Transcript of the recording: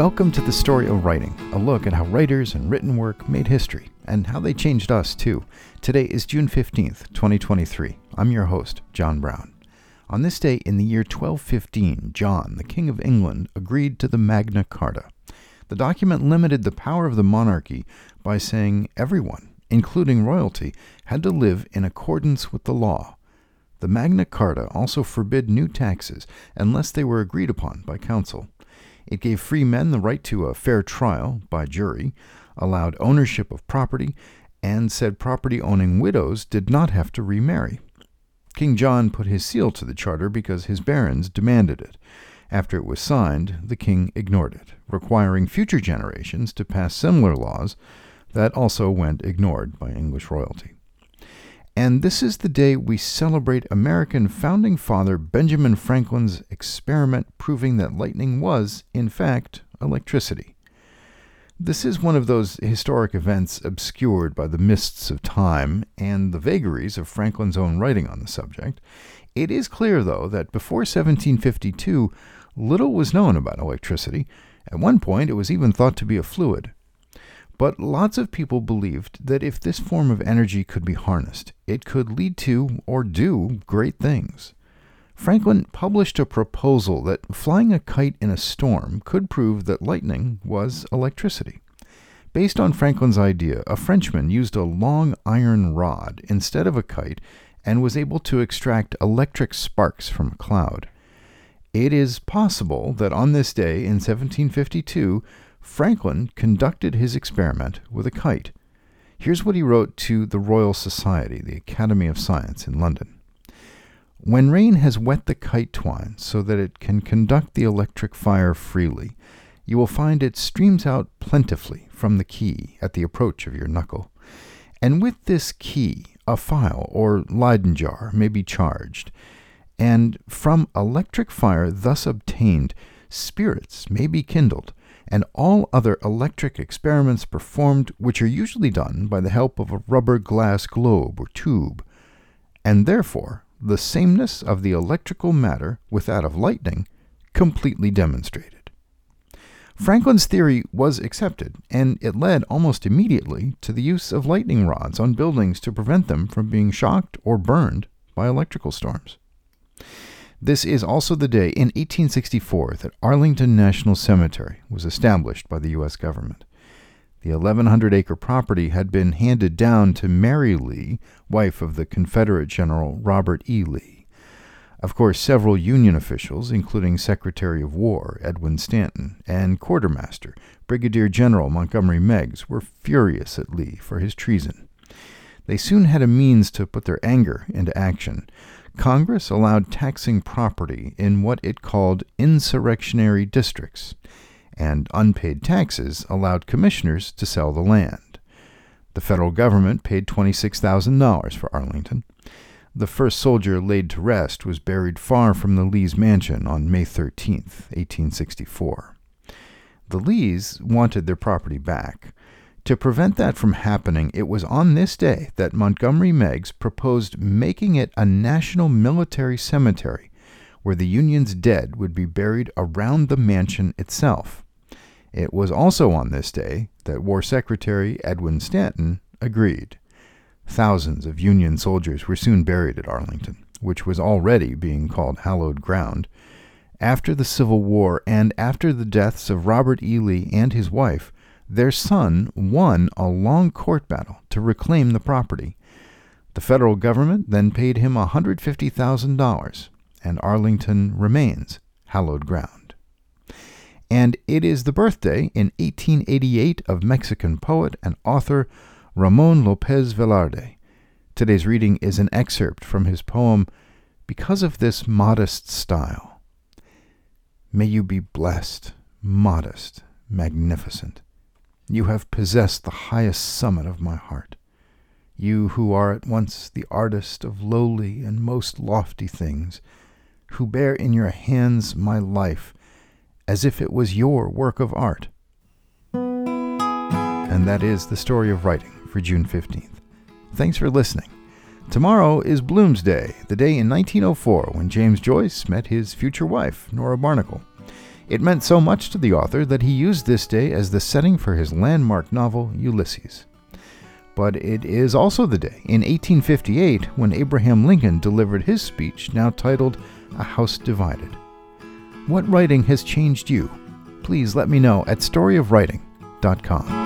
Welcome to the story of writing, a look at how writers and written work made history, and how they changed us too. Today is June 15th, 2023. I'm your host, John Brown. On this day in the year 1215, John, the King of England, agreed to the Magna Carta. The document limited the power of the monarchy by saying everyone, including royalty, had to live in accordance with the law. The Magna Carta also forbid new taxes unless they were agreed upon by council. It gave free men the right to a fair trial by jury, allowed ownership of property, and said property owning widows did not have to remarry. King John put his seal to the charter because his barons demanded it. After it was signed, the king ignored it, requiring future generations to pass similar laws that also went ignored by English royalty. And this is the day we celebrate American founding father Benjamin Franklin's experiment proving that lightning was, in fact, electricity. This is one of those historic events obscured by the mists of time and the vagaries of Franklin's own writing on the subject. It is clear, though, that before 1752, little was known about electricity. At one point, it was even thought to be a fluid. But lots of people believed that if this form of energy could be harnessed, it could lead to or do great things. Franklin published a proposal that flying a kite in a storm could prove that lightning was electricity. Based on Franklin's idea, a Frenchman used a long iron rod instead of a kite and was able to extract electric sparks from a cloud. It is possible that on this day in 1752, Franklin conducted his experiment with a kite. Here's what he wrote to the Royal Society, the Academy of Science in London. When rain has wet the kite twine so that it can conduct the electric fire freely, you will find it streams out plentifully from the key at the approach of your knuckle. And with this key, a phial or Leyden jar may be charged, and from electric fire thus obtained, spirits may be kindled, and all other electric experiments performed, which are usually done by the help of a rubber glass globe or tube, and therefore the sameness of the electrical matter with that of lightning completely demonstrated. Franklin's theory was accepted, and it led almost immediately to the use of lightning rods on buildings to prevent them from being shocked or burned by electrical storms. This is also the day in 1864 that Arlington National Cemetery was established by the U.S. government. The 1,100 acre property had been handed down to Mary Lee, wife of the Confederate General Robert E. Lee. Of course, several Union officials, including Secretary of War Edwin Stanton and Quartermaster Brigadier General Montgomery Meigs, were furious at Lee for his treason. They soon had a means to put their anger into action. Congress allowed taxing property in what it called insurrectionary districts and unpaid taxes allowed commissioners to sell the land. The federal government paid $26,000 for Arlington. The first soldier laid to rest was buried far from the Lees mansion on May 13, 1864. The Lees wanted their property back. To prevent that from happening, it was on this day that Montgomery Meigs proposed making it a national military cemetery where the Union's dead would be buried around the mansion itself. It was also on this day that War Secretary Edwin Stanton agreed. Thousands of Union soldiers were soon buried at Arlington, which was already being called hallowed ground. After the Civil War and after the deaths of Robert E. Lee and his wife, their son won a long court battle to reclaim the property. The federal government then paid him $150,000, and Arlington remains hallowed ground and it is the birthday in 1888 of Mexican poet and author Ramón López Velarde. Today's reading is an excerpt from his poem Because of This Modest Style. May you be blessed, modest, magnificent. You have possessed the highest summit of my heart. You who are at once the artist of lowly and most lofty things, who bear in your hands my life as if it was your work of art. And that is the story of writing for June 15th. Thanks for listening. Tomorrow is Bloomsday, the day in 1904 when James Joyce met his future wife, Nora Barnacle. It meant so much to the author that he used this day as the setting for his landmark novel, Ulysses. But it is also the day, in 1858, when Abraham Lincoln delivered his speech, now titled A House Divided. What writing has changed you? Please let me know at storyofwriting.com.